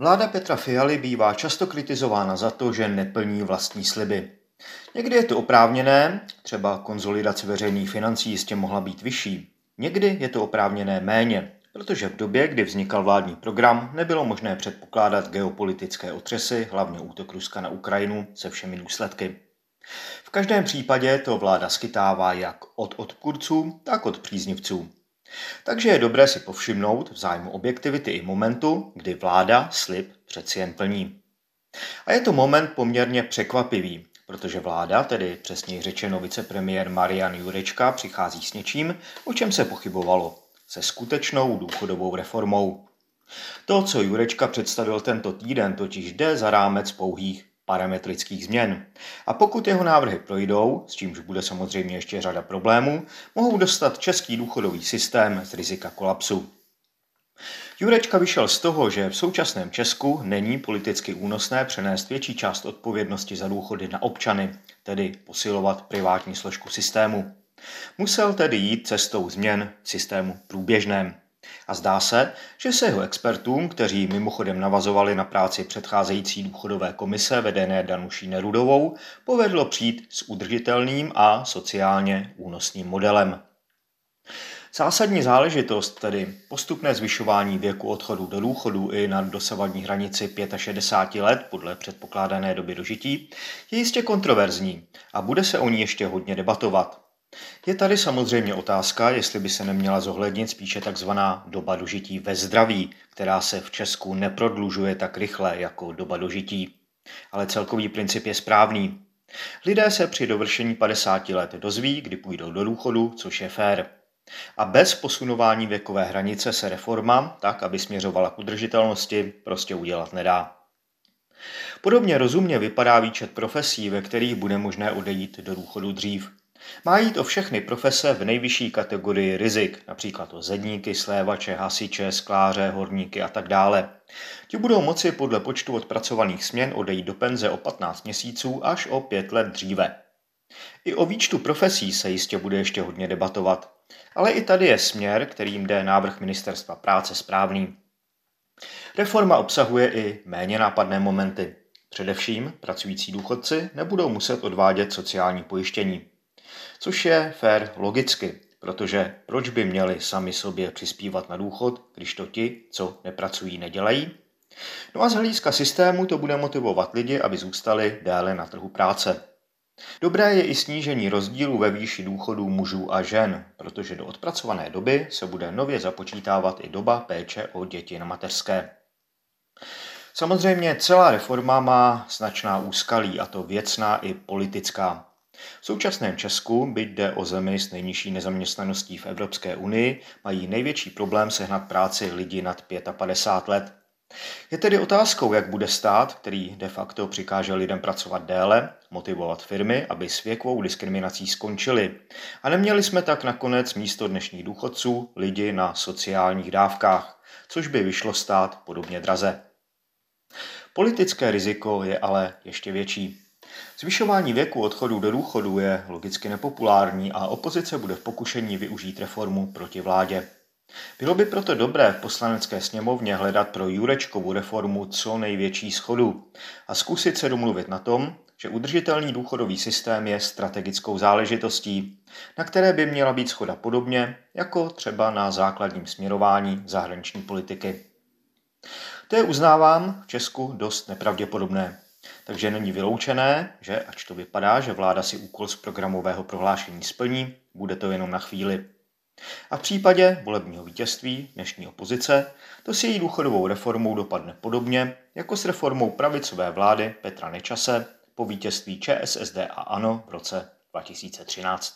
Vláda Petra Fialy bývá často kritizována za to, že neplní vlastní sliby. Někdy je to oprávněné, třeba konzolidace veřejných financí jistě mohla být vyšší. Někdy je to oprávněné méně, protože v době, kdy vznikal vládní program, nebylo možné předpokládat geopolitické otřesy, hlavně útok Ruska na Ukrajinu se všemi důsledky. V každém případě to vláda skytává jak od odpůrců, tak od příznivců. Takže je dobré si povšimnout v zájmu objektivity i momentu, kdy vláda slib přeci jen plní. A je to moment poměrně překvapivý, protože vláda, tedy přesněji řečeno vicepremiér Marian Jurečka, přichází s něčím, o čem se pochybovalo, se skutečnou důchodovou reformou. To, co Jurečka představil tento týden, totiž jde za rámec pouhých parametrických změn. A pokud jeho návrhy projdou, s čímž bude samozřejmě ještě řada problémů, mohou dostat český důchodový systém z rizika kolapsu. Jurečka vyšel z toho, že v současném Česku není politicky únosné přenést větší část odpovědnosti za důchody na občany, tedy posilovat privátní složku systému. Musel tedy jít cestou změn v systému průběžném. A zdá se, že se jeho expertům, kteří mimochodem navazovali na práci předcházející důchodové komise vedené Danuší Nerudovou, povedlo přijít s udržitelným a sociálně únosným modelem. Zásadní záležitost, tedy postupné zvyšování věku odchodu do důchodu i na dosavadní hranici 65 let podle předpokládané doby dožití, je jistě kontroverzní a bude se o ní ještě hodně debatovat. Je tady samozřejmě otázka, jestli by se neměla zohlednit spíše takzvaná doba dožití ve zdraví, která se v Česku neprodlužuje tak rychle jako doba dožití. Ale celkový princip je správný. Lidé se při dovršení 50 let dozví, kdy půjdou do důchodu, což je fér. A bez posunování věkové hranice se reforma, tak aby směřovala k udržitelnosti, prostě udělat nedá. Podobně rozumně vypadá výčet profesí, ve kterých bude možné odejít do důchodu dřív. Má jít o všechny profese v nejvyšší kategorii rizik, například o zedníky, slévače, hasiče, skláře, horníky a tak dále. Ti budou moci podle počtu odpracovaných směn odejít do penze o 15 měsíců až o 5 let dříve. I o výčtu profesí se jistě bude ještě hodně debatovat. Ale i tady je směr, kterým jde návrh ministerstva práce správný. Reforma obsahuje i méně nápadné momenty. Především pracující důchodci nebudou muset odvádět sociální pojištění. Což je fér logicky, protože proč by měli sami sobě přispívat na důchod, když to ti, co nepracují, nedělají? No a z hlediska systému to bude motivovat lidi, aby zůstali déle na trhu práce. Dobré je i snížení rozdílu ve výši důchodů mužů a žen, protože do odpracované doby se bude nově započítávat i doba péče o děti na mateřské. Samozřejmě celá reforma má značná úskalí, a to věcná i politická. V současném Česku, byť jde o zemi s nejnižší nezaměstnaností v Evropské unii, mají největší problém sehnat práci lidi nad 55 let. Je tedy otázkou, jak bude stát, který de facto přikáže lidem pracovat déle, motivovat firmy, aby s věkovou diskriminací skončili. A neměli jsme tak nakonec místo dnešních důchodců lidi na sociálních dávkách, což by vyšlo stát podobně draze. Politické riziko je ale ještě větší. Zvyšování věku odchodu do důchodu je logicky nepopulární a opozice bude v pokušení využít reformu proti vládě. Bylo by proto dobré v poslanecké sněmovně hledat pro Jurečkovu reformu co největší schodu a zkusit se domluvit na tom, že udržitelný důchodový systém je strategickou záležitostí, na které by měla být schoda podobně jako třeba na základním směrování zahraniční politiky. To je uznávám v Česku dost nepravděpodobné. Takže není vyloučené, že ač to vypadá, že vláda si úkol z programového prohlášení splní, bude to jenom na chvíli. A v případě volebního vítězství dnešní opozice to si její důchodovou reformou dopadne podobně jako s reformou pravicové vlády Petra Nečase po vítězství ČSSD a ANO v roce 2013.